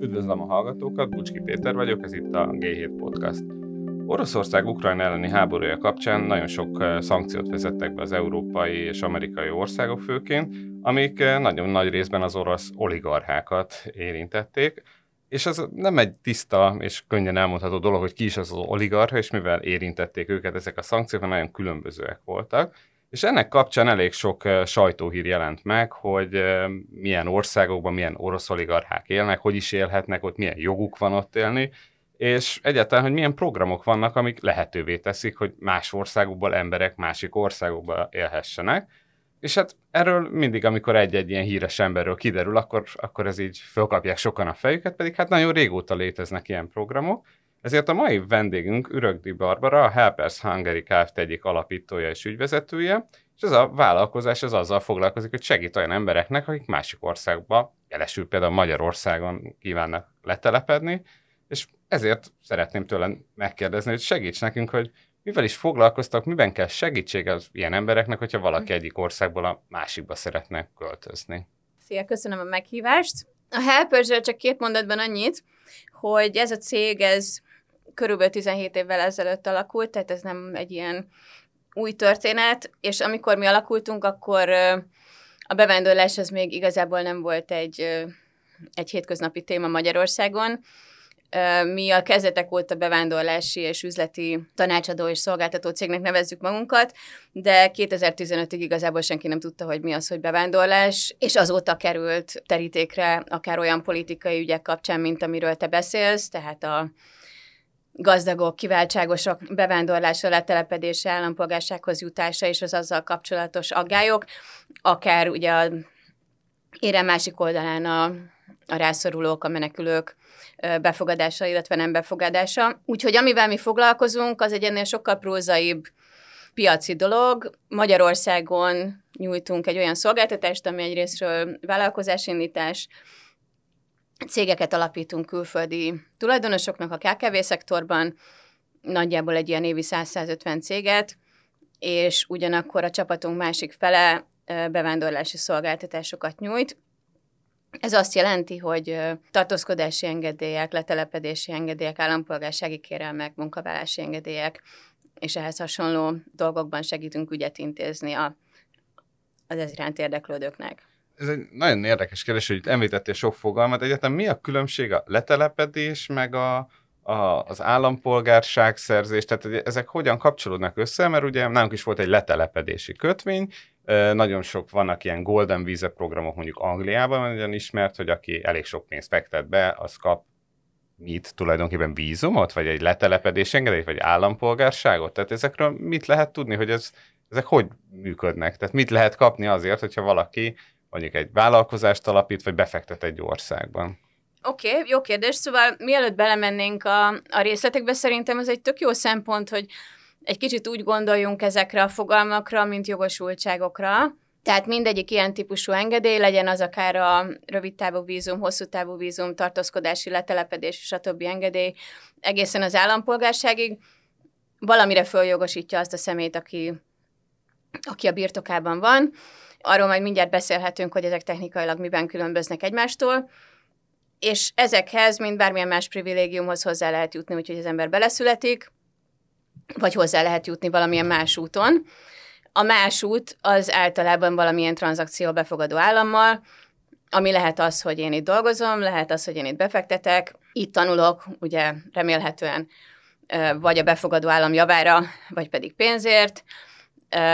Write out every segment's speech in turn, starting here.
Üdvözlöm a hallgatókat, Bucski Péter vagyok, ez itt a G7 Podcast. Oroszország Ukrajna elleni háborúja kapcsán nagyon sok szankciót vezettek be az európai és amerikai országok főként, amik nagyon nagy részben az orosz oligarchákat érintették, és ez nem egy tiszta és könnyen elmondható dolog, hogy ki is az, az oligarcha, és mivel érintették őket ezek a szankciók, nagyon különbözőek voltak. És ennek kapcsán elég sok sajtóhír jelent meg, hogy milyen országokban milyen orosz oligarchák élnek, hogy is élhetnek, ott milyen joguk van ott élni, és egyáltalán, hogy milyen programok vannak, amik lehetővé teszik, hogy más országokból emberek másik országokba élhessenek. És hát erről mindig, amikor egy-egy ilyen híres emberről kiderül, akkor, akkor ez így fölkapják sokan a fejüket, pedig hát nagyon régóta léteznek ilyen programok. Ezért a mai vendégünk Ürögdi Barbara, a Helpers Hungary Kft. egyik alapítója és ügyvezetője, és ez a vállalkozás az azzal foglalkozik, hogy segít olyan embereknek, akik másik országba, jelesül például Magyarországon kívánnak letelepedni, és ezért szeretném tőle megkérdezni, hogy segíts nekünk, hogy mivel is foglalkoztak, miben kell segítség az ilyen embereknek, hogyha valaki egyik országból a másikba szeretne költözni. Szia, köszönöm a meghívást. A helpers csak két mondatban annyit, hogy ez a cég, ez körülbelül 17 évvel ezelőtt alakult, tehát ez nem egy ilyen új történet, és amikor mi alakultunk, akkor a bevándorlás az még igazából nem volt egy, egy hétköznapi téma Magyarországon, mi a kezdetek óta bevándorlási és üzleti tanácsadó és szolgáltató cégnek nevezzük magunkat, de 2015-ig igazából senki nem tudta, hogy mi az, hogy bevándorlás, és azóta került terítékre akár olyan politikai ügyek kapcsán, mint amiről te beszélsz, tehát a gazdagok, kiváltságosok bevándorlása, letelepedése, állampolgársághoz jutása és az azzal kapcsolatos aggályok, akár ugye a érem másik oldalán a, a rászorulók, a menekülők, befogadása, illetve nem befogadása. Úgyhogy amivel mi foglalkozunk, az egy ennél sokkal prózaibb piaci dolog. Magyarországon nyújtunk egy olyan szolgáltatást, ami egyrésztről vállalkozásindítás, cégeket alapítunk külföldi tulajdonosoknak a KKV szektorban, nagyjából egy ilyen évi 100-150 céget, és ugyanakkor a csapatunk másik fele bevándorlási szolgáltatásokat nyújt. Ez azt jelenti, hogy tartózkodási engedélyek, letelepedési engedélyek, állampolgársági kérelmek, munkavállási engedélyek, és ehhez hasonló dolgokban segítünk ügyet intézni a, az ez iránt érdeklődőknek. Ez egy nagyon érdekes kérdés, hogy itt említettél sok fogalmat. Egyetem mi a különbség a letelepedés, meg a, a, az állampolgárság szerzés, tehát ezek hogyan kapcsolódnak össze, mert ugye nálunk is volt egy letelepedési kötvény, nagyon sok vannak ilyen Golden Visa programok mondjuk Angliában, nagyon ismert, hogy aki elég sok pénzt fektet be, az kap mit tulajdonképpen vízumot, vagy egy letelepedés engedélyt, vagy állampolgárságot? Tehát ezekről mit lehet tudni, hogy ez, ezek hogy működnek? Tehát mit lehet kapni azért, hogyha valaki mondjuk egy vállalkozást alapít, vagy befektet egy országban? Oké, okay, jó kérdés. Szóval mielőtt belemennénk a, a részletekbe, szerintem ez egy tök jó szempont, hogy egy kicsit úgy gondoljunk ezekre a fogalmakra, mint jogosultságokra. Tehát mindegyik ilyen típusú engedély, legyen az akár a rövid távú vízum, hosszú távú vízum, tartózkodási letelepedés, stb. engedély, egészen az állampolgárságig, valamire följogosítja azt a szemét, aki, aki a birtokában van. Arról majd mindjárt beszélhetünk, hogy ezek technikailag miben különböznek egymástól. És ezekhez, mint bármilyen más privilégiumhoz hozzá lehet jutni, úgyhogy az ember beleszületik, vagy hozzá lehet jutni valamilyen más úton. A más út az általában valamilyen tranzakció befogadó állammal, ami lehet az, hogy én itt dolgozom, lehet az, hogy én itt befektetek, itt tanulok, ugye remélhetően vagy a befogadó állam javára, vagy pedig pénzért,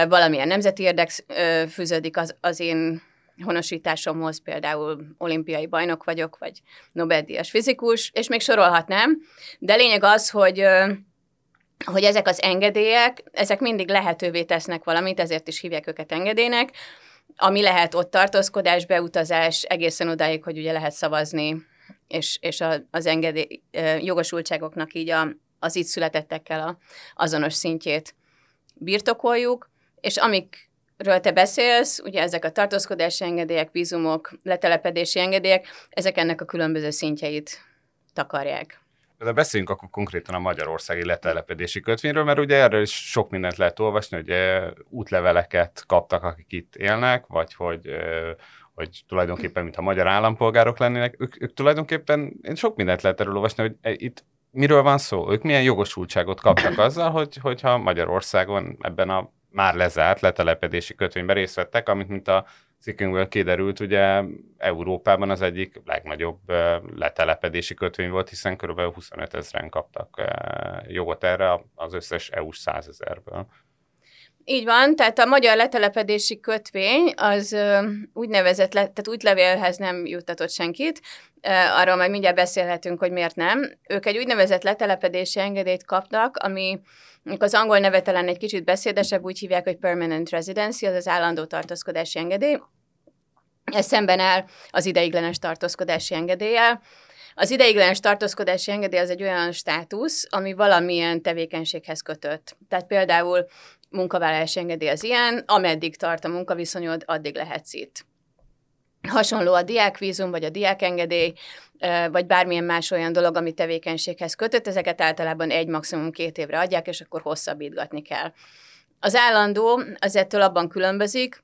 valamilyen nemzeti érdek fűződik az, az én honosításomhoz, például olimpiai bajnok vagyok, vagy Nobel-díjas fizikus, és még sorolhatnám, de lényeg az, hogy hogy ezek az engedélyek, ezek mindig lehetővé tesznek valamit, ezért is hívják őket engedélynek, ami lehet ott tartózkodás, beutazás, egészen odáig, hogy ugye lehet szavazni, és, és a, az engedély jogosultságoknak így a, az itt születettekkel a azonos szintjét birtokoljuk, és amikről te beszélsz, ugye ezek a tartózkodási engedélyek, vízumok, letelepedési engedélyek, ezek ennek a különböző szintjeit takarják. De beszéljünk akkor konkrétan a magyarországi letelepedési kötvényről, mert ugye erről is sok mindent lehet olvasni, hogy útleveleket kaptak, akik itt élnek, vagy hogy hogy tulajdonképpen, mintha magyar állampolgárok lennének, ők, ők tulajdonképpen, én sok mindent lehet erről olvasni, hogy e, itt miről van szó? Ők milyen jogosultságot kaptak azzal, hogy, hogyha Magyarországon ebben a már lezárt letelepedési kötvényben részt vettek, amit mint a cikkünkből kiderült, ugye Európában az egyik legnagyobb letelepedési kötvény volt, hiszen kb. 25 ezeren kaptak jogot erre az összes EU-s 100 ezerből. Így van, tehát a magyar letelepedési kötvény az úgynevezett, tehát útlevélhez nem juttatott senkit, arról majd mindjárt beszélhetünk, hogy miért nem. Ők egy úgynevezett letelepedési engedélyt kapnak, ami az angol neve talán egy kicsit beszédesebb, úgy hívják, hogy permanent residency, az az állandó tartózkodási engedély. Ez szemben áll az ideiglenes tartózkodási engedéllyel. Az ideiglenes tartózkodási engedély az egy olyan státusz, ami valamilyen tevékenységhez kötött. Tehát például munkavállalási engedély az ilyen, ameddig tart a munkaviszonyod, addig lehetsz itt. Hasonló a diákvízum, vagy a diákengedély, vagy bármilyen más olyan dolog, ami tevékenységhez kötött, ezeket általában egy, maximum két évre adják, és akkor hosszabbítgatni kell. Az állandó az ettől abban különbözik,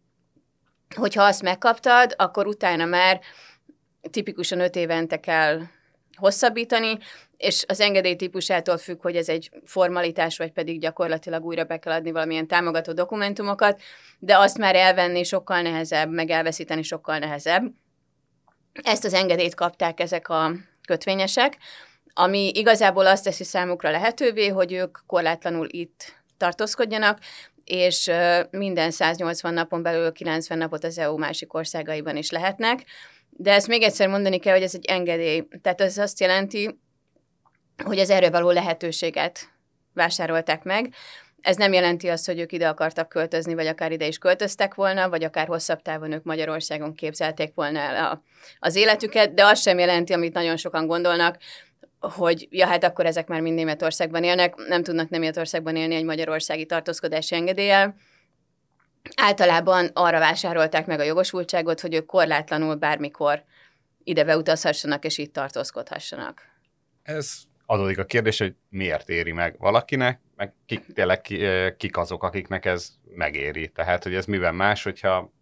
hogyha azt megkaptad, akkor utána már tipikusan öt évente kell hosszabbítani, és az engedély típusától függ, hogy ez egy formalitás, vagy pedig gyakorlatilag újra be kell adni valamilyen támogató dokumentumokat, de azt már elvenni sokkal nehezebb, meg elveszíteni sokkal nehezebb. Ezt az engedélyt kapták ezek a kötvényesek, ami igazából azt teszi számukra lehetővé, hogy ők korlátlanul itt tartózkodjanak, és minden 180 napon belül 90 napot az EU másik országaiban is lehetnek. De ezt még egyszer mondani kell, hogy ez egy engedély. Tehát ez azt jelenti, hogy az erre való lehetőséget vásárolták meg. Ez nem jelenti azt, hogy ők ide akartak költözni, vagy akár ide is költöztek volna, vagy akár hosszabb távon ők Magyarországon képzelték volna el a, az életüket, de az sem jelenti, amit nagyon sokan gondolnak, hogy ja, hát akkor ezek már mind Németországban élnek, nem tudnak Németországban élni egy magyarországi tartózkodási engedéllyel. Általában arra vásárolták meg a jogosultságot, hogy ők korlátlanul bármikor ide beutazhassanak és itt tartózkodhassanak. Ez adódik a kérdés, hogy miért éri meg valakinek, meg kik, tényleg kik azok, akiknek ez megéri. Tehát, hogy ez miben más, hogyha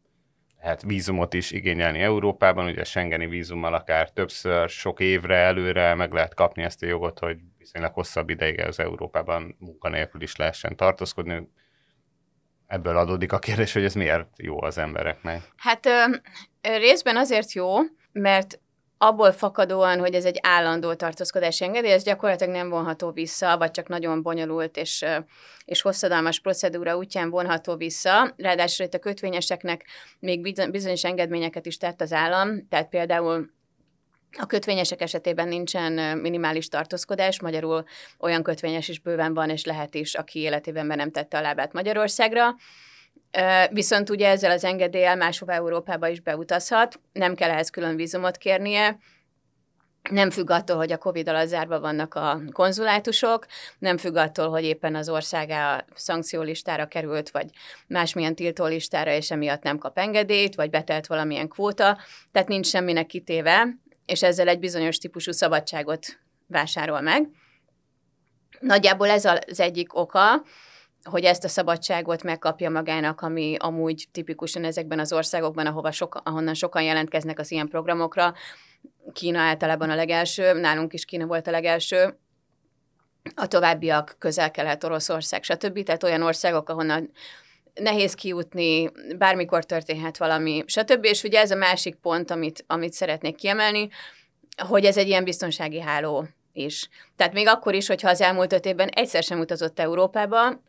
lehet vízumot is igényelni Európában, ugye Schengeni vízummal akár többször, sok évre előre meg lehet kapni ezt a jogot, hogy viszonylag hosszabb ideig az Európában munkanélkül is lehessen tartózkodni. Ebből adódik a kérdés, hogy ez miért jó az embereknek. Hát ö, részben azért jó, mert abból fakadóan, hogy ez egy állandó tartózkodási engedély, ez gyakorlatilag nem vonható vissza, vagy csak nagyon bonyolult és, és hosszadalmas procedúra útján vonható vissza. Ráadásul itt a kötvényeseknek még bizonyos engedményeket is tett az állam, tehát például a kötvényesek esetében nincsen minimális tartózkodás, magyarul olyan kötvényes is bőven van, és lehet is, aki életében be nem tette a lábát Magyarországra. Viszont ugye ezzel az engedéllyel máshova Európába is beutazhat, nem kell ehhez külön vízumot kérnie, nem függ attól, hogy a Covid alatt zárva vannak a konzulátusok, nem függ attól, hogy éppen az országá szankciólistára került, vagy másmilyen tiltólistára, és emiatt nem kap engedélyt, vagy betelt valamilyen kvóta, tehát nincs semminek kitéve, és ezzel egy bizonyos típusú szabadságot vásárol meg. Nagyjából ez az egyik oka, hogy ezt a szabadságot megkapja magának, ami amúgy tipikusan ezekben az országokban, ahova soka, ahonnan sokan jelentkeznek az ilyen programokra. Kína általában a legelső, nálunk is Kína volt a legelső, a továbbiak közel-kelet, Oroszország, stb. Tehát olyan országok, ahonnan nehéz kijutni, bármikor történhet valami, stb. És ugye ez a másik pont, amit, amit szeretnék kiemelni, hogy ez egy ilyen biztonsági háló is. Tehát még akkor is, hogyha az elmúlt öt évben egyszer sem utazott Európába,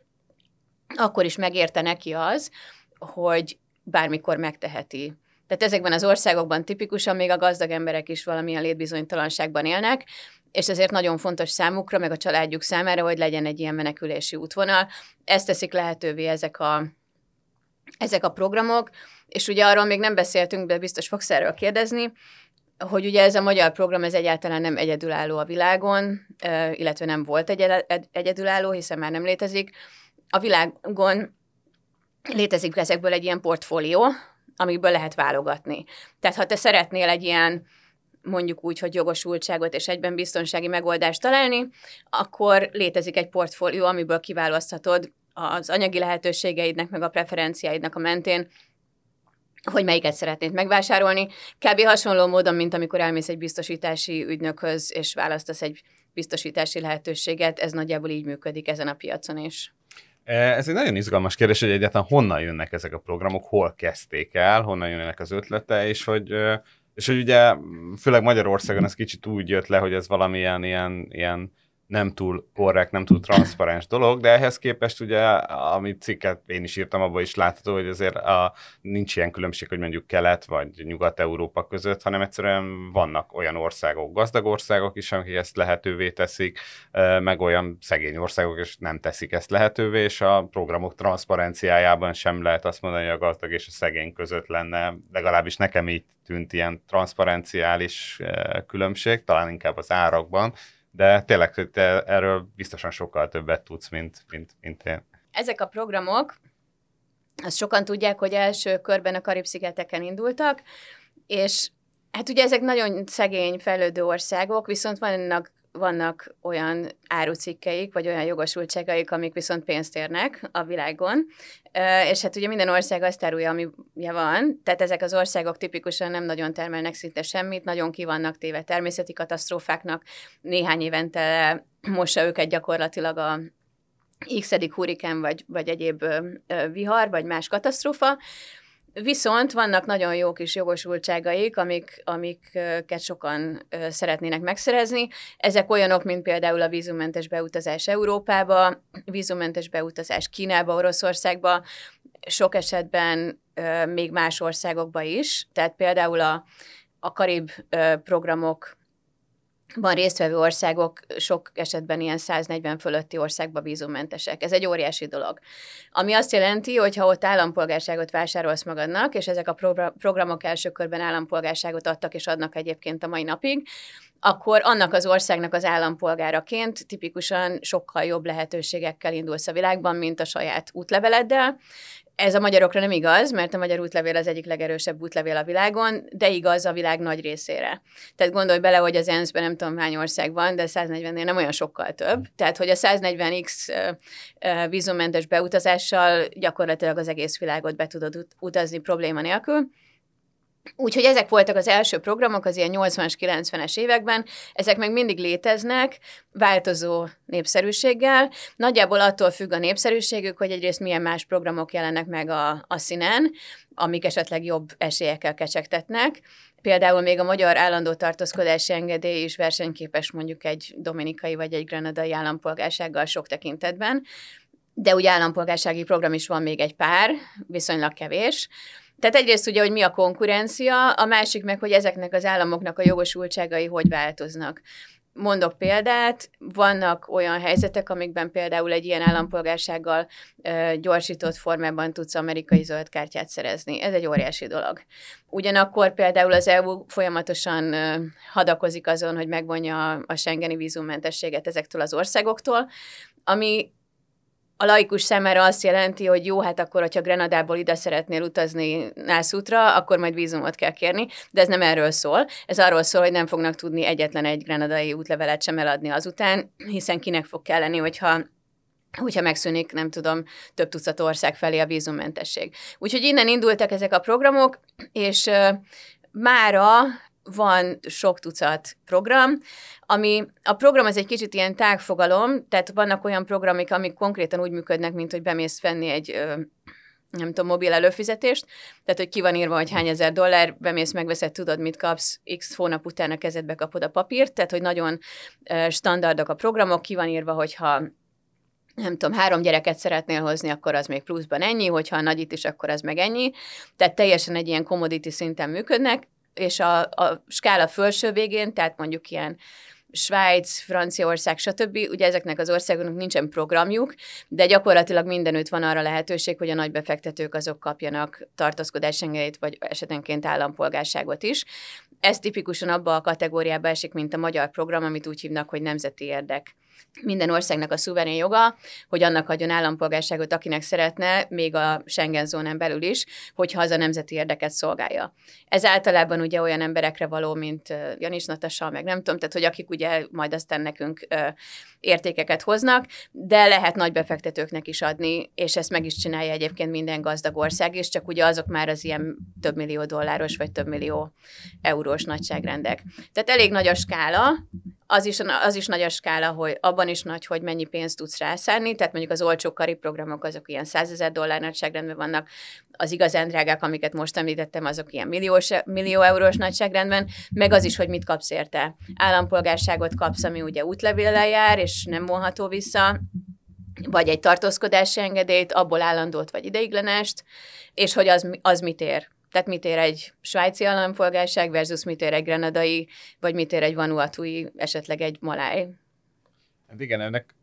akkor is megérte neki az, hogy bármikor megteheti. Tehát ezekben az országokban tipikusan még a gazdag emberek is valamilyen létbizonytalanságban élnek, és ezért nagyon fontos számukra, meg a családjuk számára, hogy legyen egy ilyen menekülési útvonal. Ezt teszik lehetővé ezek a, ezek a programok, és ugye arról még nem beszéltünk, de biztos fogsz erről kérdezni, hogy ugye ez a magyar program ez egyáltalán nem egyedülálló a világon, illetve nem volt egyedülálló, hiszen már nem létezik, a világon létezik ezekből egy ilyen portfólió, amikből lehet válogatni. Tehát ha te szeretnél egy ilyen mondjuk úgy, hogy jogosultságot és egyben biztonsági megoldást találni, akkor létezik egy portfólió, amiből kiválaszthatod az anyagi lehetőségeidnek, meg a preferenciáidnak a mentén hogy melyiket szeretnéd megvásárolni. Kb. hasonló módon, mint amikor elmész egy biztosítási ügynökhöz, és választasz egy biztosítási lehetőséget, ez nagyjából így működik ezen a piacon is. E, ez egy nagyon izgalmas kérdés, hogy egyáltalán honnan jönnek ezek a programok, hol kezdték el, honnan jönnek az ötlete, és hogy, és hogy ugye főleg Magyarországon ez kicsit úgy jött le, hogy ez valamilyen ilyen, ilyen nem túl korrekt, nem túl transzparens dolog, de ehhez képest ugye, amit cikket én is írtam, abban is látható, hogy azért a, nincs ilyen különbség, hogy mondjuk Kelet vagy Nyugat-Európa között, hanem egyszerűen vannak olyan országok, gazdag országok is, akik ezt lehetővé teszik, meg olyan szegény országok is nem teszik ezt lehetővé, és a programok transzparenciájában sem lehet azt mondani, hogy a gazdag és a szegény között lenne, legalábbis nekem így tűnt ilyen transzparenciális különbség, talán inkább az árakban, de tényleg te erről biztosan sokkal többet tudsz, mint, mint, mint én. Ezek a programok, azt sokan tudják, hogy első körben a Karib-szigeteken indultak, és hát ugye ezek nagyon szegény, fejlődő országok, viszont vannak vannak olyan árucikkeik, vagy olyan jogosultságaik, amik viszont pénzt érnek a világon, és hát ugye minden ország azt árulja, ami van, tehát ezek az országok tipikusan nem nagyon termelnek szinte semmit, nagyon ki vannak téve természeti katasztrófáknak, néhány évente mossa őket gyakorlatilag a x hurikán, vagy, vagy egyéb vihar, vagy más katasztrófa, Viszont vannak nagyon jó kis jogosultságaik, amik, amiket sokan szeretnének megszerezni. Ezek olyanok, mint például a vízummentes beutazás Európába, vízummentes beutazás Kínába, Oroszországba, sok esetben még más országokba is. Tehát például a, a Karib programok van résztvevő országok sok esetben ilyen 140 fölötti országba vízummentesek. Ez egy óriási dolog. Ami azt jelenti, hogy ha ott állampolgárságot vásárolsz magadnak, és ezek a programok első körben állampolgárságot adtak és adnak egyébként a mai napig, akkor annak az országnak az állampolgáraként tipikusan sokkal jobb lehetőségekkel indulsz a világban, mint a saját útleveleddel, ez a magyarokra nem igaz, mert a magyar útlevél az egyik legerősebb útlevél a világon, de igaz a világ nagy részére. Tehát gondolj bele, hogy az ENSZ-ben nem tudom hány ország van, de 140-nél nem olyan sokkal több. Tehát, hogy a 140x vízummentes beutazással gyakorlatilag az egész világot be tudod utazni probléma nélkül. Úgyhogy ezek voltak az első programok az ilyen 80-as, 90-es években, ezek meg mindig léteznek, változó népszerűséggel. Nagyjából attól függ a népszerűségük, hogy egyrészt milyen más programok jelennek meg a, a színen, amik esetleg jobb esélyekkel kecsegtetnek. Például még a magyar állandó tartózkodási engedély is versenyképes mondjuk egy dominikai vagy egy granadai állampolgársággal sok tekintetben, de úgy állampolgársági program is van még egy pár, viszonylag kevés. Tehát egyrészt ugye, hogy mi a konkurencia, a másik meg, hogy ezeknek az államoknak a jogosultságai hogy változnak. Mondok példát, vannak olyan helyzetek, amikben például egy ilyen állampolgársággal ö, gyorsított formában tudsz amerikai zöld kártyát szerezni. Ez egy óriási dolog. Ugyanakkor például az EU folyamatosan ö, hadakozik azon, hogy megvonja a Schengeni vízummentességet ezektől az országoktól, ami a laikus számára azt jelenti, hogy jó, hát akkor, hogyha Grenadából ide szeretnél utazni Nászútra, akkor majd vízumot kell kérni, de ez nem erről szól. Ez arról szól, hogy nem fognak tudni egyetlen egy grenadai útlevelet sem eladni azután, hiszen kinek fog kelleni, hogyha hogyha megszűnik, nem tudom, több tucat ország felé a vízummentesség. Úgyhogy innen indultak ezek a programok, és mára van sok tucat program, ami a program az egy kicsit ilyen tágfogalom, tehát vannak olyan programok, amik konkrétan úgy működnek, mint hogy bemész venni egy nem tudom, mobil előfizetést, tehát hogy ki van írva, hogy hány ezer dollár, bemész, megveszed, tudod, mit kapsz, x hónap után a kezedbe kapod a papírt, tehát hogy nagyon standardok a programok, ki van írva, hogyha nem tudom, három gyereket szeretnél hozni, akkor az még pluszban ennyi, hogyha a nagyit is, akkor az meg ennyi. Tehát teljesen egy ilyen commodity szinten működnek, és a, a skála felső végén, tehát mondjuk ilyen Svájc, Franciaország, stb. Ugye ezeknek az országoknak nincsen programjuk, de gyakorlatilag mindenütt van arra lehetőség, hogy a nagy befektetők azok kapjanak tartózkodásengedélyt, vagy esetenként állampolgárságot is. Ez tipikusan abba a kategóriába esik, mint a magyar program, amit úgy hívnak, hogy nemzeti érdek minden országnak a szuverén joga, hogy annak adjon állampolgárságot, akinek szeretne, még a Schengen zónán belül is, hogyha az a nemzeti érdeket szolgálja. Ez általában ugye olyan emberekre való, mint Janis Natasa, meg nem tudom, tehát hogy akik ugye majd aztán nekünk értékeket hoznak, de lehet nagy befektetőknek is adni, és ezt meg is csinálja egyébként minden gazdag ország is, csak ugye azok már az ilyen több millió dolláros vagy több millió eurós nagyságrendek. Tehát elég nagy a skála, az is, az is nagy a skála, hogy abban is nagy, hogy mennyi pénzt tudsz rászánni, tehát mondjuk az olcsó kari programok azok ilyen 100 ezer dollár nagyságrendben vannak, az igazán drágák, amiket most említettem, azok ilyen milliós, millió eurós nagyságrendben, meg az is, hogy mit kapsz érte. Állampolgárságot kapsz, ami ugye útlevéllel jár, és nem vonható vissza, vagy egy tartózkodási engedélyt, abból állandót vagy ideiglenest, és hogy az, az mit ér. Tehát mit ér egy svájci állampolgárság versus mit ér egy grenadai, vagy mit ér egy vanuatui, esetleg egy maláj. Hát igen, ennek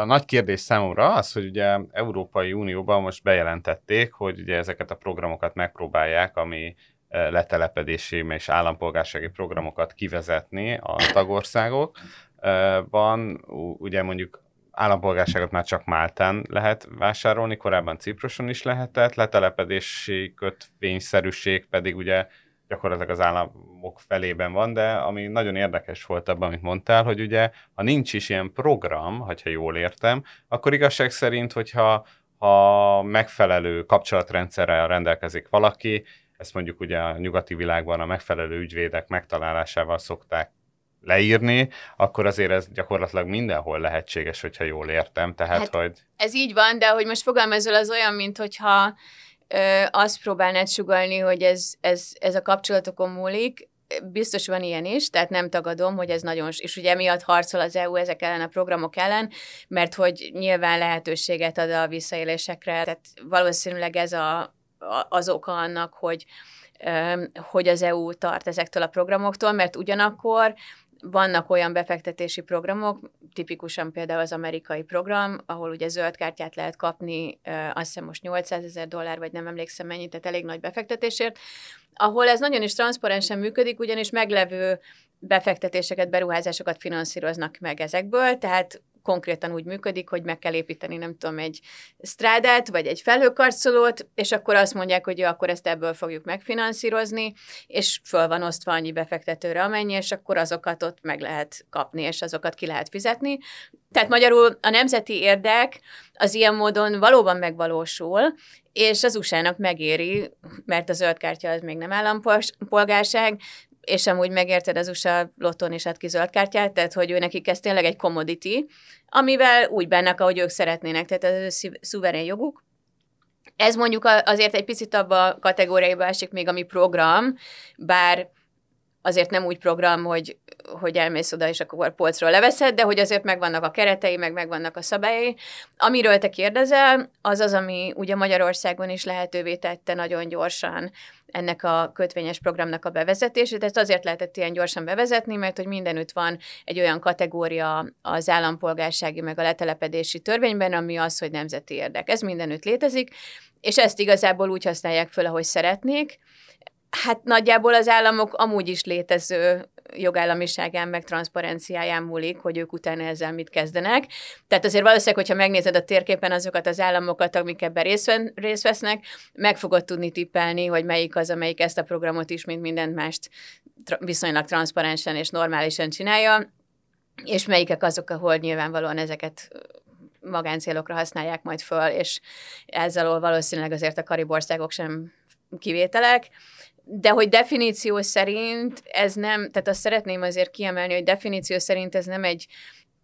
a nagy kérdés számomra az, hogy ugye Európai Unióban most bejelentették, hogy ugye ezeket a programokat megpróbálják, ami letelepedési és állampolgársági programokat kivezetni a tagországokban. Ugye mondjuk állampolgárságot már csak Máltán lehet vásárolni, korábban Cipruson is lehetett, letelepedési kötvényszerűség pedig ugye gyakorlatilag az államok felében van, de ami nagyon érdekes volt abban, amit mondtál, hogy ugye, ha nincs is ilyen program, ha jól értem, akkor igazság szerint, hogyha ha megfelelő kapcsolatrendszerrel rendelkezik valaki, ezt mondjuk ugye a nyugati világban a megfelelő ügyvédek megtalálásával szokták leírni, akkor azért ez gyakorlatilag mindenhol lehetséges, hogyha jól értem. Tehát, hát hogy... Ez így van, de hogy most fogalmazol, az olyan, mint hogyha ö, azt próbálnád sugalni, hogy ez, ez, ez a kapcsolatokon múlik, biztos van ilyen is, tehát nem tagadom, hogy ez nagyon, és ugye miatt harcol az EU ezek ellen a programok ellen, mert hogy nyilván lehetőséget ad a visszaélésekre, tehát valószínűleg ez a, az oka annak, hogy hogy az EU tart ezektől a programoktól, mert ugyanakkor vannak olyan befektetési programok, tipikusan például az amerikai program, ahol ugye zöld kártyát lehet kapni, azt hiszem most 800 ezer dollár, vagy nem emlékszem mennyit, tehát elég nagy befektetésért, ahol ez nagyon is transzparensen működik, ugyanis meglevő befektetéseket, beruházásokat finanszíroznak meg ezekből, tehát konkrétan úgy működik, hogy meg kell építeni, nem tudom, egy strádát, vagy egy felhőkarcolót, és akkor azt mondják, hogy jó, akkor ezt ebből fogjuk megfinanszírozni, és föl van osztva annyi befektetőre, amennyi, és akkor azokat ott meg lehet kapni, és azokat ki lehet fizetni. Tehát magyarul a nemzeti érdek az ilyen módon valóban megvalósul, és az USA-nak megéri, mert a zöld kártya az még nem állampolgárság, és amúgy megérted, az USA lotton is ad ki zöld kártyát, tehát hogy ő nekik ez tényleg egy commodity, amivel úgy bennek, ahogy ők szeretnének, tehát ez a szuverén joguk. Ez mondjuk azért egy picit abba a kategóriába esik még, ami program, bár azért nem úgy program, hogy, hogy elmész oda, és akkor polcról leveszed, de hogy azért megvannak a keretei, meg megvannak a szabályai. Amiről te kérdezel, az az, ami ugye Magyarországon is lehetővé tette nagyon gyorsan ennek a kötvényes programnak a bevezetését. Ezt azért lehetett ilyen gyorsan bevezetni, mert hogy mindenütt van egy olyan kategória az állampolgársági meg a letelepedési törvényben, ami az, hogy nemzeti érdek. Ez mindenütt létezik, és ezt igazából úgy használják föl, ahogy szeretnék, Hát nagyjából az államok amúgy is létező jogállamiságán, meg transzparenciáján múlik, hogy ők utána ezzel mit kezdenek. Tehát azért valószínűleg, hogyha megnézed a térképen azokat az államokat, amik ebben részt vesznek, meg fogod tudni tippelni, hogy melyik az, amelyik ezt a programot is, mint mindent mást viszonylag transzparensen és normálisan csinálja, és melyikek azok, ahol nyilvánvalóan ezeket magáncélokra használják majd föl, és ezzel valószínűleg azért a karibországok sem kivételek de hogy definíció szerint ez nem, tehát azt szeretném azért kiemelni, hogy definíció szerint ez nem egy,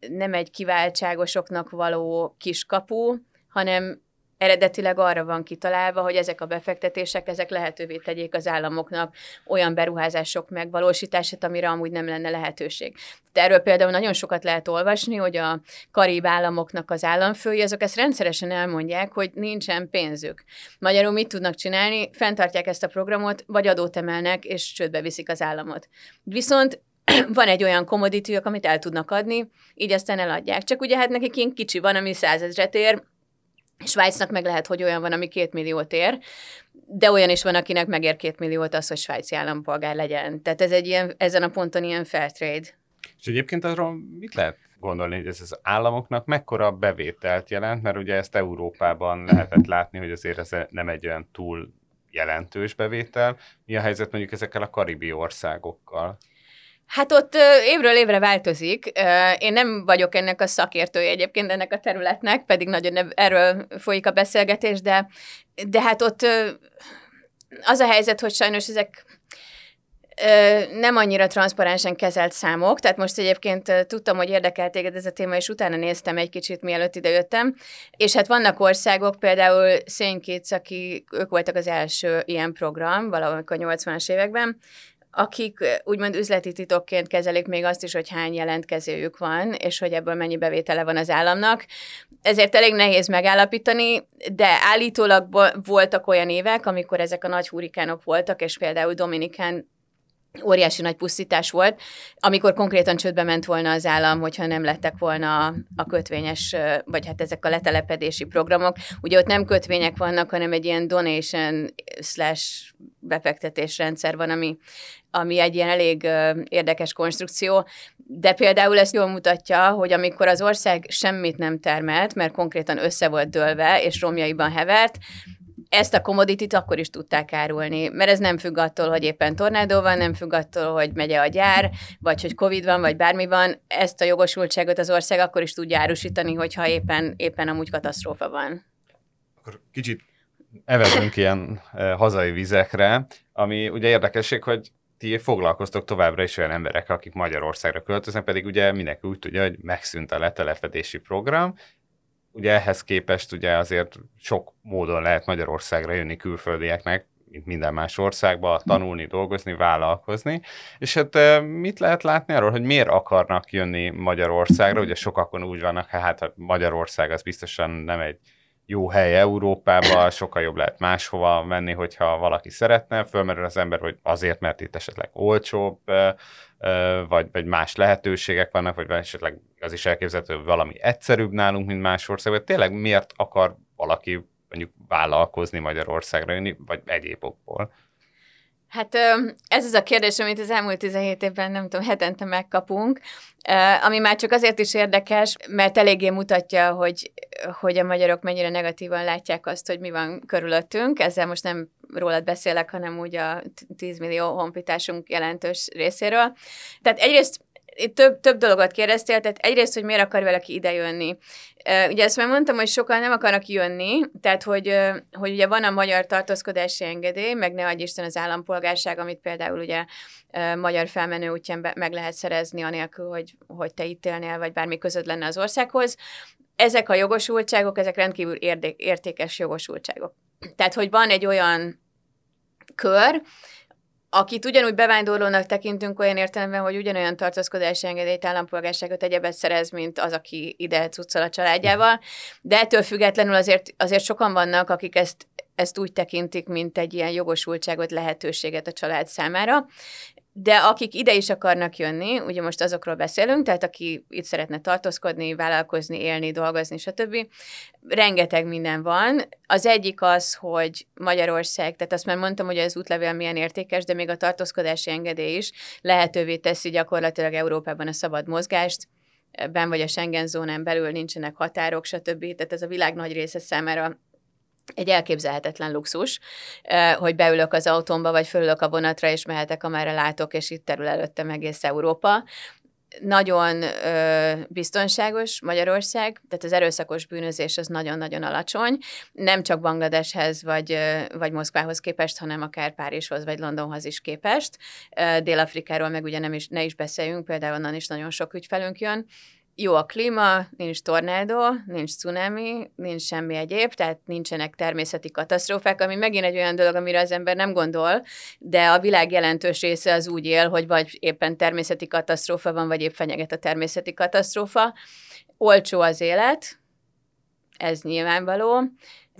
nem egy kiváltságosoknak való kiskapu, hanem eredetileg arra van kitalálva, hogy ezek a befektetések, ezek lehetővé tegyék az államoknak olyan beruházások megvalósítását, amire amúgy nem lenne lehetőség. De erről például nagyon sokat lehet olvasni, hogy a karib államoknak az államfői, azok ezt rendszeresen elmondják, hogy nincsen pénzük. Magyarul mit tudnak csinálni? Fentartják ezt a programot, vagy adót emelnek, és csődbe viszik az államot. Viszont van egy olyan commodity amit el tudnak adni, így aztán eladják. Csak ugye hát nekik kicsi van, ami százezret ér, Svájcnak meg lehet, hogy olyan van, ami két milliót ér, de olyan is van, akinek megér két milliót az, hogy svájci állampolgár legyen. Tehát ez egy ilyen, ezen a ponton ilyen fair trade. És egyébként arról mit lehet gondolni, hogy ez az államoknak mekkora bevételt jelent, mert ugye ezt Európában lehetett látni, hogy azért ez nem egy olyan túl jelentős bevétel. Mi a helyzet mondjuk ezekkel a karibi országokkal? Hát ott évről évre változik. Én nem vagyok ennek a szakértője egyébként ennek a területnek, pedig nagyon erről folyik a beszélgetés, de, de hát ott az a helyzet, hogy sajnos ezek nem annyira transzparensen kezelt számok, tehát most egyébként tudtam, hogy érdekel téged ez a téma, és utána néztem egy kicsit, mielőtt idejöttem, és hát vannak országok, például Szénkétsz, aki ők voltak az első ilyen program, valamikor 80-as években, akik úgymond üzleti titokként kezelik még azt is, hogy hány jelentkezőjük van, és hogy ebből mennyi bevétele van az államnak. Ezért elég nehéz megállapítani, de állítólag voltak olyan évek, amikor ezek a nagy hurikánok voltak, és például Dominikán óriási nagy pusztítás volt, amikor konkrétan csődbe ment volna az állam, hogyha nem lettek volna a kötvényes, vagy hát ezek a letelepedési programok. Ugye ott nem kötvények vannak, hanem egy ilyen donation slash befektetésrendszer van, ami, ami egy ilyen elég érdekes konstrukció, de például ezt jól mutatja, hogy amikor az ország semmit nem termelt, mert konkrétan össze volt dőlve, és romjaiban hevert, ezt a komoditit akkor is tudták árulni, mert ez nem függ attól, hogy éppen tornádó van, nem függ attól, hogy megye a gyár, vagy hogy Covid van, vagy bármi van. Ezt a jogosultságot az ország akkor is tudja árusítani, hogyha éppen, éppen amúgy katasztrófa van. Akkor kicsit evezünk ilyen hazai vizekre, ami ugye érdekesség, hogy ti foglalkoztok továbbra is olyan emberek, akik Magyarországra költöznek, pedig ugye mindenki úgy tudja, hogy megszűnt a letelepedési program, ugye ehhez képest ugye azért sok módon lehet Magyarországra jönni külföldieknek, mint minden más országba, tanulni, dolgozni, vállalkozni. És hát mit lehet látni arról, hogy miért akarnak jönni Magyarországra? Ugye sokakon úgy vannak, hát Magyarország az biztosan nem egy jó hely Európában, sokkal jobb lehet máshova menni, hogyha valaki szeretne, fölmerül az ember, hogy azért, mert itt esetleg olcsóbb, vagy, vagy más lehetőségek vannak, vagy esetleg az is elképzelhető, hogy valami egyszerűbb nálunk, mint más országban. Tényleg miért akar valaki mondjuk vállalkozni Magyarországra jönni, vagy egyéb okból? Hát ez az a kérdés, amit az elmúlt 17 évben, nem tudom, hetente megkapunk, ami már csak azért is érdekes, mert eléggé mutatja, hogy, hogy a magyarok mennyire negatívan látják azt, hogy mi van körülöttünk. Ezzel most nem rólad beszélek, hanem úgy a 10 millió honpitásunk jelentős részéről. Tehát egyrészt több, több dolgot kérdeztél, tehát egyrészt, hogy miért akar valaki idejönni. Ugye ezt már mondtam, hogy sokan nem akarnak jönni, tehát hogy, hogy ugye van a magyar tartózkodási engedély, meg ne adj Isten az állampolgárság, amit például ugye magyar felmenő útján meg lehet szerezni, anélkül, hogy, hogy te itt élnél, vagy bármi között lenne az országhoz. Ezek a jogosultságok, ezek rendkívül értékes jogosultságok. Tehát, hogy van egy olyan kör, akit ugyanúgy bevándorlónak tekintünk olyan értelemben, hogy ugyanolyan tartózkodási engedélyt, állampolgárságot, egyebet szerez, mint az, aki ide cuccol a családjával. De ettől függetlenül azért, azért sokan vannak, akik ezt, ezt úgy tekintik, mint egy ilyen jogosultságot, lehetőséget a család számára. De akik ide is akarnak jönni, ugye most azokról beszélünk, tehát aki itt szeretne tartózkodni, vállalkozni, élni, dolgozni, stb. Rengeteg minden van. Az egyik az, hogy Magyarország, tehát azt már mondtam, hogy az útlevél milyen értékes, de még a tartózkodási engedély is lehetővé teszi gyakorlatilag Európában a szabad mozgást, ben vagy a Schengen zónán belül nincsenek határok, stb. Tehát ez a világ nagy része számára egy elképzelhetetlen luxus, hogy beülök az autómba, vagy fölülök a vonatra, és mehetek, amerre látok, és itt terül előttem egész Európa. Nagyon ö, biztonságos Magyarország, tehát az erőszakos bűnözés az nagyon-nagyon alacsony, nem csak Bangladeshez vagy, vagy Moszkvához képest, hanem akár Párizshoz vagy Londonhoz is képest. Dél-Afrikáról meg ugye nem is, ne is beszéljünk, például onnan is nagyon sok ügyfelünk jön jó a klíma, nincs tornádó, nincs cunami, nincs semmi egyéb, tehát nincsenek természeti katasztrófák, ami megint egy olyan dolog, amire az ember nem gondol, de a világ jelentős része az úgy él, hogy vagy éppen természeti katasztrófa van, vagy épp fenyeget a természeti katasztrófa. Olcsó az élet, ez nyilvánvaló.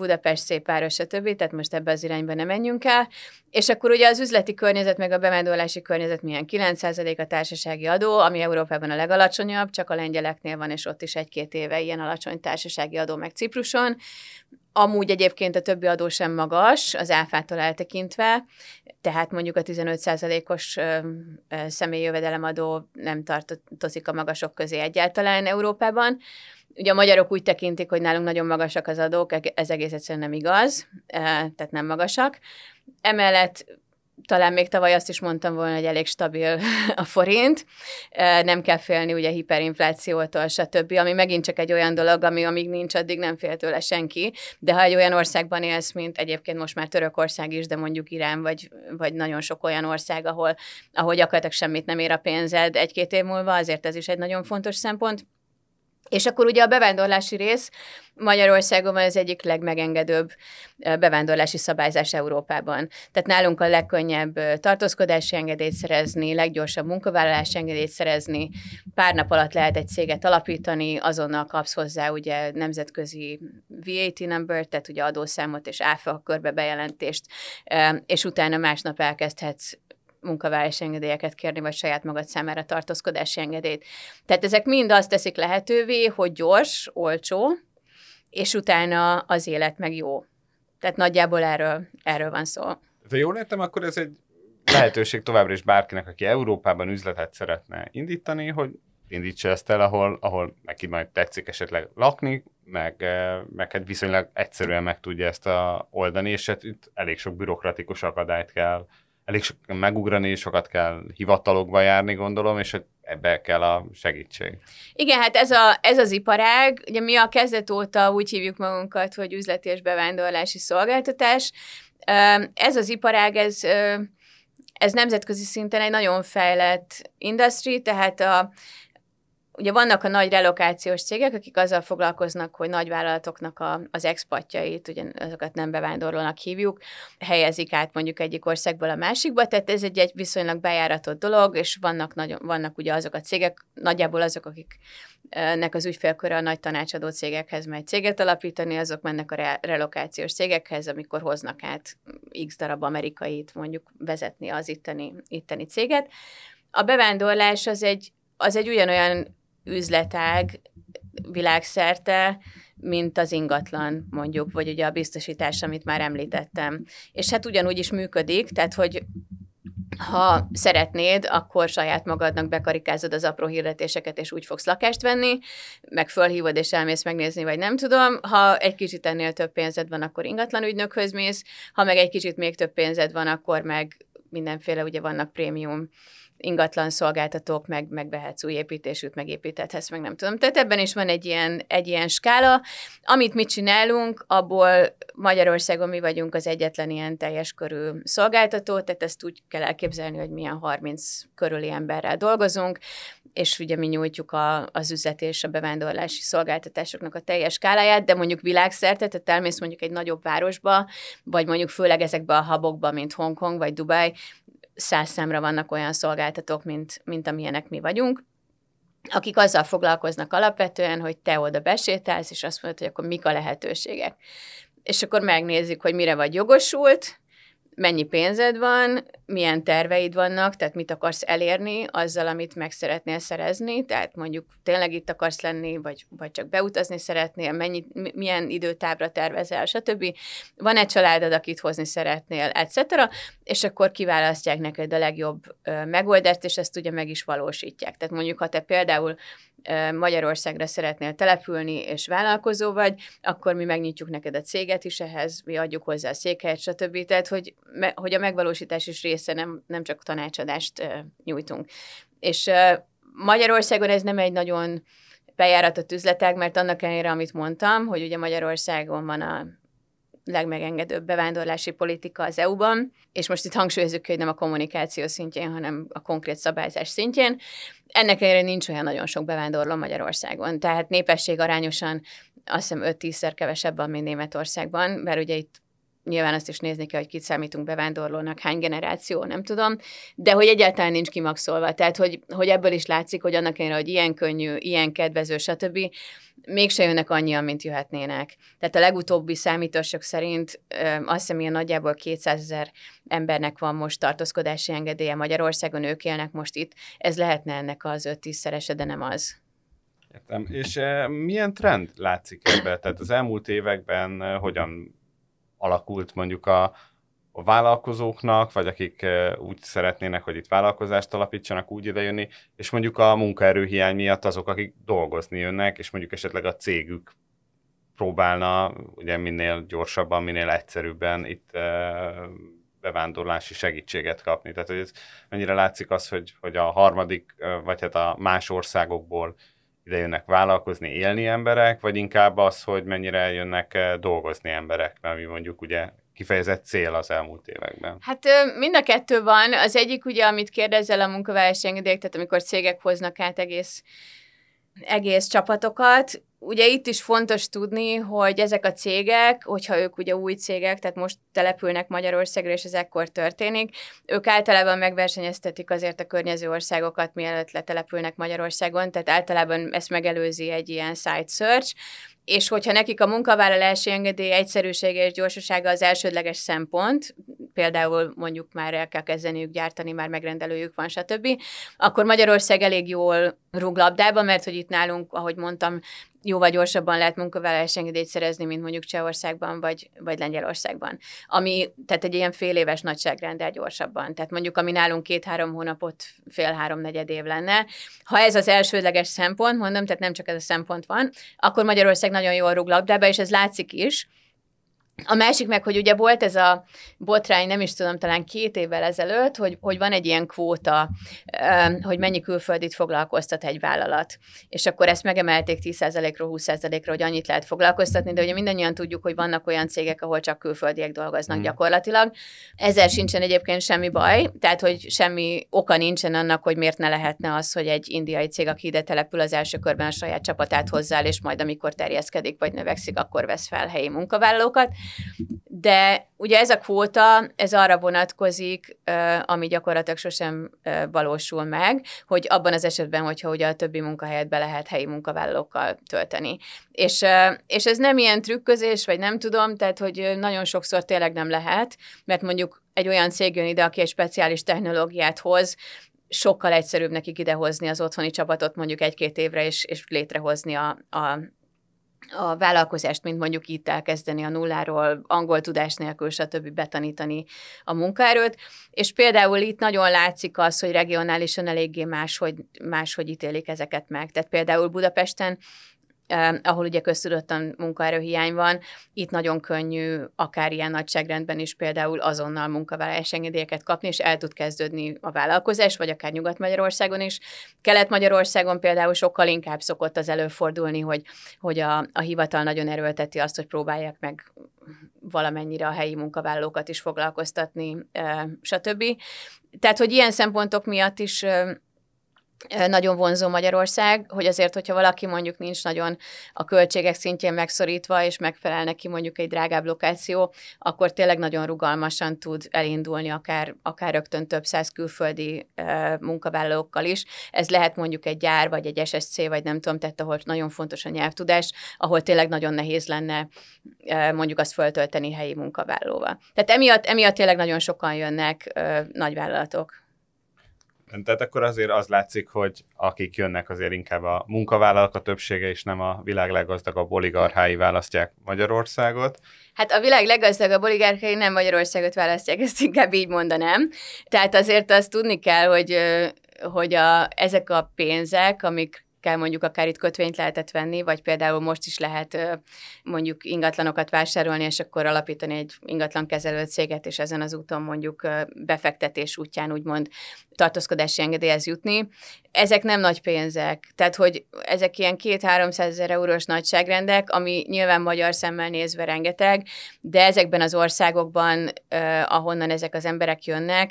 Budapest szép város, stb., tehát most ebbe az irányba nem menjünk el. És akkor ugye az üzleti környezet, meg a bevándorlási környezet milyen 9% a társasági adó, ami Európában a legalacsonyabb, csak a lengyeleknél van, és ott is egy-két éve ilyen alacsony társasági adó meg Cipruson. Amúgy egyébként a többi adó sem magas, az áfától eltekintve, tehát mondjuk a 15%-os személyi jövedelemadó nem tartozik a magasok közé egyáltalán Európában. Ugye a magyarok úgy tekintik, hogy nálunk nagyon magasak az adók, ez egész egyszerűen nem igaz, tehát nem magasak. Emellett talán még tavaly azt is mondtam volna, hogy elég stabil a forint, nem kell félni ugye hiperinflációtól, stb., ami megint csak egy olyan dolog, ami amíg nincs, addig nem fél tőle senki, de ha egy olyan országban élsz, mint egyébként most már Törökország is, de mondjuk Irán, vagy, vagy nagyon sok olyan ország, ahol, ahol gyakorlatilag semmit nem ér a pénzed egy-két év múlva, azért ez is egy nagyon fontos szempont. És akkor ugye a bevándorlási rész Magyarországon van az egyik legmegengedőbb bevándorlási szabályzás Európában. Tehát nálunk a legkönnyebb tartózkodási engedélyt szerezni, leggyorsabb munkavállalási engedélyt szerezni, pár nap alatt lehet egy céget alapítani, azonnal kapsz hozzá ugye nemzetközi VAT number, tehát ugye adószámot és áfa körbe bejelentést, és utána másnap elkezdhetsz munkavállalási engedélyeket kérni, vagy saját magad számára tartózkodási engedélyt. Tehát ezek mind azt teszik lehetővé, hogy gyors, olcsó, és utána az élet meg jó. Tehát nagyjából erről, erről van szó. De jól értem, akkor ez egy lehetőség továbbra is bárkinek, aki Európában üzletet szeretne indítani, hogy indítsa ezt el, ahol, ahol neki majd tetszik esetleg lakni, meg, eh, meg hát viszonylag egyszerűen meg tudja ezt a oldani, és hát itt elég sok bürokratikus akadályt kell elég sok megugrani, sokat kell hivatalokba járni, gondolom, és ebbe kell a segítség. Igen, hát ez, a, ez az iparág, ugye mi a kezdet óta úgy hívjuk magunkat, hogy üzleti és bevándorlási szolgáltatás. Ez az iparág, ez, ez nemzetközi szinten egy nagyon fejlett industry, tehát a, Ugye vannak a nagy relokációs cégek, akik azzal foglalkoznak, hogy nagyvállalatoknak a, az expatjait, ugye azokat nem bevándorlónak hívjuk, helyezik át mondjuk egyik országból a másikba, tehát ez egy, egy viszonylag bejáratott dolog, és vannak, nagyon, vannak ugye azok a cégek, nagyjából azok, akik nek az ügyfélköre a nagy tanácsadó cégekhez megy céget alapítani, azok mennek a re- relokációs cégekhez, amikor hoznak át x darab amerikait mondjuk vezetni az itteni, itteni céget. A bevándorlás az egy, az egy ugyanolyan üzletág világszerte, mint az ingatlan mondjuk, vagy ugye a biztosítás, amit már említettem. És hát ugyanúgy is működik, tehát hogy ha szeretnéd, akkor saját magadnak bekarikázod az apró hirdetéseket, és úgy fogsz lakást venni, meg fölhívod, és elmész megnézni, vagy nem tudom. Ha egy kicsit ennél több pénzed van, akkor ingatlan ügynökhöz mész, ha meg egy kicsit még több pénzed van, akkor meg mindenféle, ugye vannak prémium ingatlan szolgáltatók, meg megvehetsz új építésűt, megépíthetsz, meg nem tudom. Tehát ebben is van egy ilyen, egy ilyen skála. Amit mi csinálunk, abból Magyarországon mi vagyunk az egyetlen ilyen teljes körű szolgáltató, tehát ezt úgy kell elképzelni, hogy milyen 30 körüli emberrel dolgozunk, és ugye mi nyújtjuk a, az üzlet és a bevándorlási szolgáltatásoknak a teljes skáláját, de mondjuk világszerte, tehát elmész mondjuk egy nagyobb városba, vagy mondjuk főleg ezekbe a habokba, mint Hongkong vagy Dubai, száz számra vannak olyan szolgáltatók, mint, mint amilyenek mi vagyunk, akik azzal foglalkoznak alapvetően, hogy te oda besétálsz, és azt mondod, hogy akkor mik a lehetőségek. És akkor megnézzük, hogy mire vagy jogosult, mennyi pénzed van, milyen terveid vannak, tehát mit akarsz elérni azzal, amit meg szeretnél szerezni, tehát mondjuk tényleg itt akarsz lenni, vagy, vagy csak beutazni szeretnél, mennyi, milyen időtávra tervezel, stb. Van egy családod, akit hozni szeretnél, etc. És akkor kiválasztják neked a legjobb megoldást, és ezt ugye meg is valósítják. Tehát mondjuk, ha te például Magyarországra szeretnél települni, és vállalkozó vagy, akkor mi megnyitjuk neked a céget is ehhez, mi adjuk hozzá a székhelyet, stb. Tehát, hogy, hogy a megvalósítás is része, nem, nem csak tanácsadást nyújtunk. És Magyarországon ez nem egy nagyon bejáratott üzletek, mert annak ellenére, amit mondtam, hogy ugye Magyarországon van a legmegengedőbb bevándorlási politika az EU-ban, és most itt hangsúlyozunk, hogy nem a kommunikáció szintjén, hanem a konkrét szabályzás szintjén. Ennek ellenére nincs olyan nagyon sok bevándorló Magyarországon, tehát népesség arányosan azt hiszem 5-10-szer kevesebb van, mint Németországban, mert ugye itt nyilván azt is nézni kell, hogy kit számítunk bevándorlónak, hány generáció, nem tudom, de hogy egyáltalán nincs kimaxolva. Tehát, hogy, hogy ebből is látszik, hogy annak ellenére, hogy ilyen könnyű, ilyen kedvező, stb., mégse jönnek annyian, mint jöhetnének. Tehát a legutóbbi számítások szerint azt hiszem, ilyen nagyjából 200 ezer embernek van most tartózkodási engedélye Magyarországon, ők élnek most itt. Ez lehetne ennek az 5-10 szerese, de nem az. Értem. És e, milyen trend látszik ebben? Tehát az elmúlt években e, hogyan alakult mondjuk a, a vállalkozóknak, vagy akik úgy szeretnének, hogy itt vállalkozást alapítsanak, úgy idejönni, és mondjuk a munkaerőhiány miatt azok, akik dolgozni jönnek, és mondjuk esetleg a cégük próbálna ugye minél gyorsabban, minél egyszerűbben itt bevándorlási segítséget kapni. Tehát, hogy ez mennyire látszik az, hogy, hogy a harmadik, vagy hát a más országokból ide jönnek vállalkozni, élni emberek, vagy inkább az, hogy mennyire jönnek dolgozni emberek, mert mi mondjuk ugye kifejezett cél az elmúlt években? Hát mind a kettő van. Az egyik ugye, amit kérdezel a munkavállalási engedélyek, tehát amikor cégek hoznak át egész egész csapatokat. Ugye itt is fontos tudni, hogy ezek a cégek, hogyha ők ugye új cégek, tehát most települnek Magyarországra, és ez ekkor történik, ők általában megversenyeztetik azért a környező országokat, mielőtt letelepülnek Magyarországon, tehát általában ezt megelőzi egy ilyen site search, és hogyha nekik a munkavállalási engedély egyszerűsége és gyorsasága az elsődleges szempont, például mondjuk már el kell kezdeniük gyártani, már megrendelőjük van, stb., akkor Magyarország elég jól rúg labdába, mert hogy itt nálunk, ahogy mondtam, jóval gyorsabban lehet munkavállalási engedélyt szerezni, mint mondjuk Csehországban vagy, vagy Lengyelországban. Ami, tehát egy ilyen fél éves nagyságrendel gyorsabban. Tehát mondjuk, ami nálunk két-három hónapot, fél-három negyed év lenne. Ha ez az elsődleges szempont, mondom, tehát nem csak ez a szempont van, akkor Magyarország nagyon jól rúg labdába, és ez látszik is, a másik meg, hogy ugye volt ez a botrány, nem is tudom, talán két évvel ezelőtt, hogy, hogy van egy ilyen kvóta, hogy mennyi külföldit foglalkoztat egy vállalat. És akkor ezt megemelték 10%-ról 20%-ra, hogy annyit lehet foglalkoztatni, de ugye mindannyian tudjuk, hogy vannak olyan cégek, ahol csak külföldiek dolgoznak mm. gyakorlatilag. Ezzel sincsen egyébként semmi baj, tehát hogy semmi oka nincsen annak, hogy miért ne lehetne az, hogy egy indiai cég, aki ide települ, az első körben a saját csapatát hozzá, és majd amikor terjeszkedik vagy növekszik, akkor vesz fel helyi munkavállalókat de ugye ez a kvóta, ez arra vonatkozik, ami gyakorlatilag sosem valósul meg, hogy abban az esetben, hogyha ugye a többi munkahelyet be lehet helyi munkavállalókkal tölteni. És, és ez nem ilyen trükközés, vagy nem tudom, tehát hogy nagyon sokszor tényleg nem lehet, mert mondjuk egy olyan cég jön ide, aki egy speciális technológiát hoz, sokkal egyszerűbb nekik idehozni az otthoni csapatot mondjuk egy-két évre, és, és létrehozni a, a a vállalkozást, mint mondjuk itt elkezdeni a nulláról, angol tudás nélkül, stb. betanítani a munkaerőt. És például itt nagyon látszik az, hogy regionálisan eléggé máshogy, máshogy ítélik ezeket meg. Tehát például Budapesten ahol ugye köztudottan munkaerőhiány van, itt nagyon könnyű akár ilyen nagyságrendben is például azonnal munkavállalási engedélyeket kapni, és el tud kezdődni a vállalkozás, vagy akár Nyugat-Magyarországon is. Kelet-Magyarországon például sokkal inkább szokott az előfordulni, hogy, hogy a, a hivatal nagyon erőlteti azt, hogy próbálják meg valamennyire a helyi munkavállalókat is foglalkoztatni, stb. Tehát, hogy ilyen szempontok miatt is nagyon vonzó Magyarország, hogy azért, hogyha valaki mondjuk nincs nagyon a költségek szintjén megszorítva, és megfelel neki mondjuk egy drágább lokáció, akkor tényleg nagyon rugalmasan tud elindulni akár, akár rögtön több száz külföldi uh, munkavállalókkal is. Ez lehet mondjuk egy gyár, vagy egy SSC, vagy nem tudom, tehát ahol nagyon fontos a nyelvtudás, ahol tényleg nagyon nehéz lenne uh, mondjuk azt föltölteni helyi munkavállalóval. Tehát emiatt, emiatt tényleg nagyon sokan jönnek uh, nagyvállalatok. Tehát akkor azért az látszik, hogy akik jönnek, azért inkább a munkavállalók a többsége, és nem a világ leggazdagabb oligarchái választják Magyarországot. Hát a világ leggazdagabb oligarchái nem Magyarországot választják, ezt inkább így mondanám. Tehát azért azt tudni kell, hogy hogy a, ezek a pénzek, amik kell mondjuk akár itt kötvényt lehetett venni, vagy például most is lehet mondjuk ingatlanokat vásárolni, és akkor alapítani egy ingatlan kezelő céget, és ezen az úton mondjuk befektetés útján úgymond tartózkodási engedélyhez jutni. Ezek nem nagy pénzek, tehát hogy ezek ilyen két-háromszáz ezer eurós nagyságrendek, ami nyilván magyar szemmel nézve rengeteg, de ezekben az országokban, ahonnan ezek az emberek jönnek,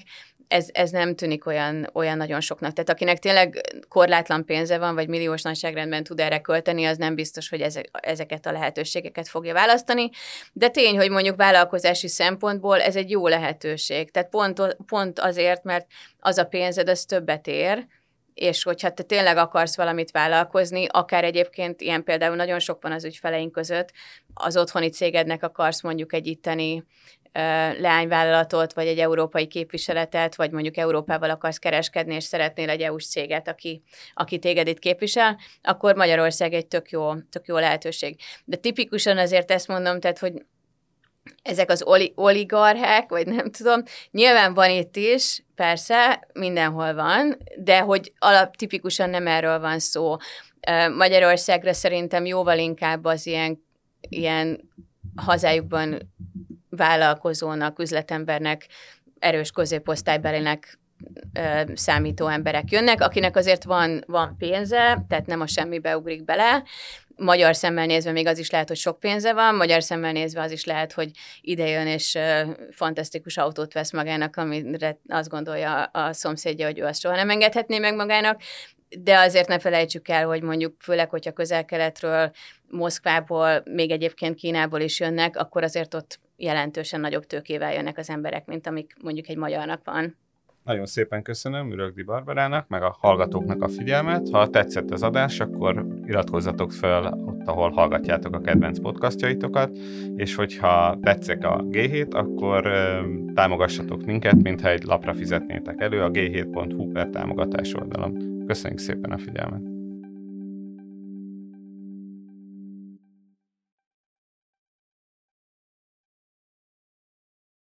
ez, ez nem tűnik olyan, olyan nagyon soknak. Tehát akinek tényleg korlátlan pénze van, vagy milliós nagyságrendben tud erre költeni, az nem biztos, hogy ezek, ezeket a lehetőségeket fogja választani. De tény, hogy mondjuk vállalkozási szempontból ez egy jó lehetőség. Tehát pont, pont azért, mert az a pénzed, az többet ér, és hogyha te tényleg akarsz valamit vállalkozni, akár egyébként ilyen például nagyon sok van az ügyfeleink között, az otthoni cégednek akarsz mondjuk egy itteni leányvállalatot, vagy egy európai képviseletet, vagy mondjuk Európával akarsz kereskedni, és szeretnél egy EU-s céget, aki, aki téged itt képvisel, akkor Magyarország egy tök jó, tök jó lehetőség. De tipikusan azért ezt mondom, tehát, hogy ezek az oli- oligarchák, vagy nem tudom, nyilván van itt is, persze, mindenhol van, de hogy alap tipikusan nem erről van szó. Magyarországra szerintem jóval inkább az ilyen, ilyen hazájukban vállalkozónak, üzletembernek, erős középosztálybelinek számító emberek jönnek, akinek azért van, van pénze, tehát nem a semmibe ugrik bele, magyar szemmel nézve még az is lehet, hogy sok pénze van, magyar szemmel nézve az is lehet, hogy ide jön és uh, fantasztikus autót vesz magának, amire azt gondolja a szomszédja, hogy ő azt soha nem engedhetné meg magának, de azért ne felejtsük el, hogy mondjuk főleg, hogyha közel-keletről, Moszkvából, még egyébként Kínából is jönnek, akkor azért ott jelentősen nagyobb tőkével jönnek az emberek, mint amik mondjuk egy magyarnak van. Nagyon szépen köszönöm Ürögdi Barbarának, meg a hallgatóknak a figyelmet. Ha tetszett az adás, akkor iratkozzatok fel ott, ahol hallgatjátok a kedvenc podcastjaitokat, és hogyha tetszik a G7, akkor ö, támogassatok minket, mintha egy lapra fizetnétek elő a g7.hu per támogatás oldalon. Köszönjük szépen a figyelmet!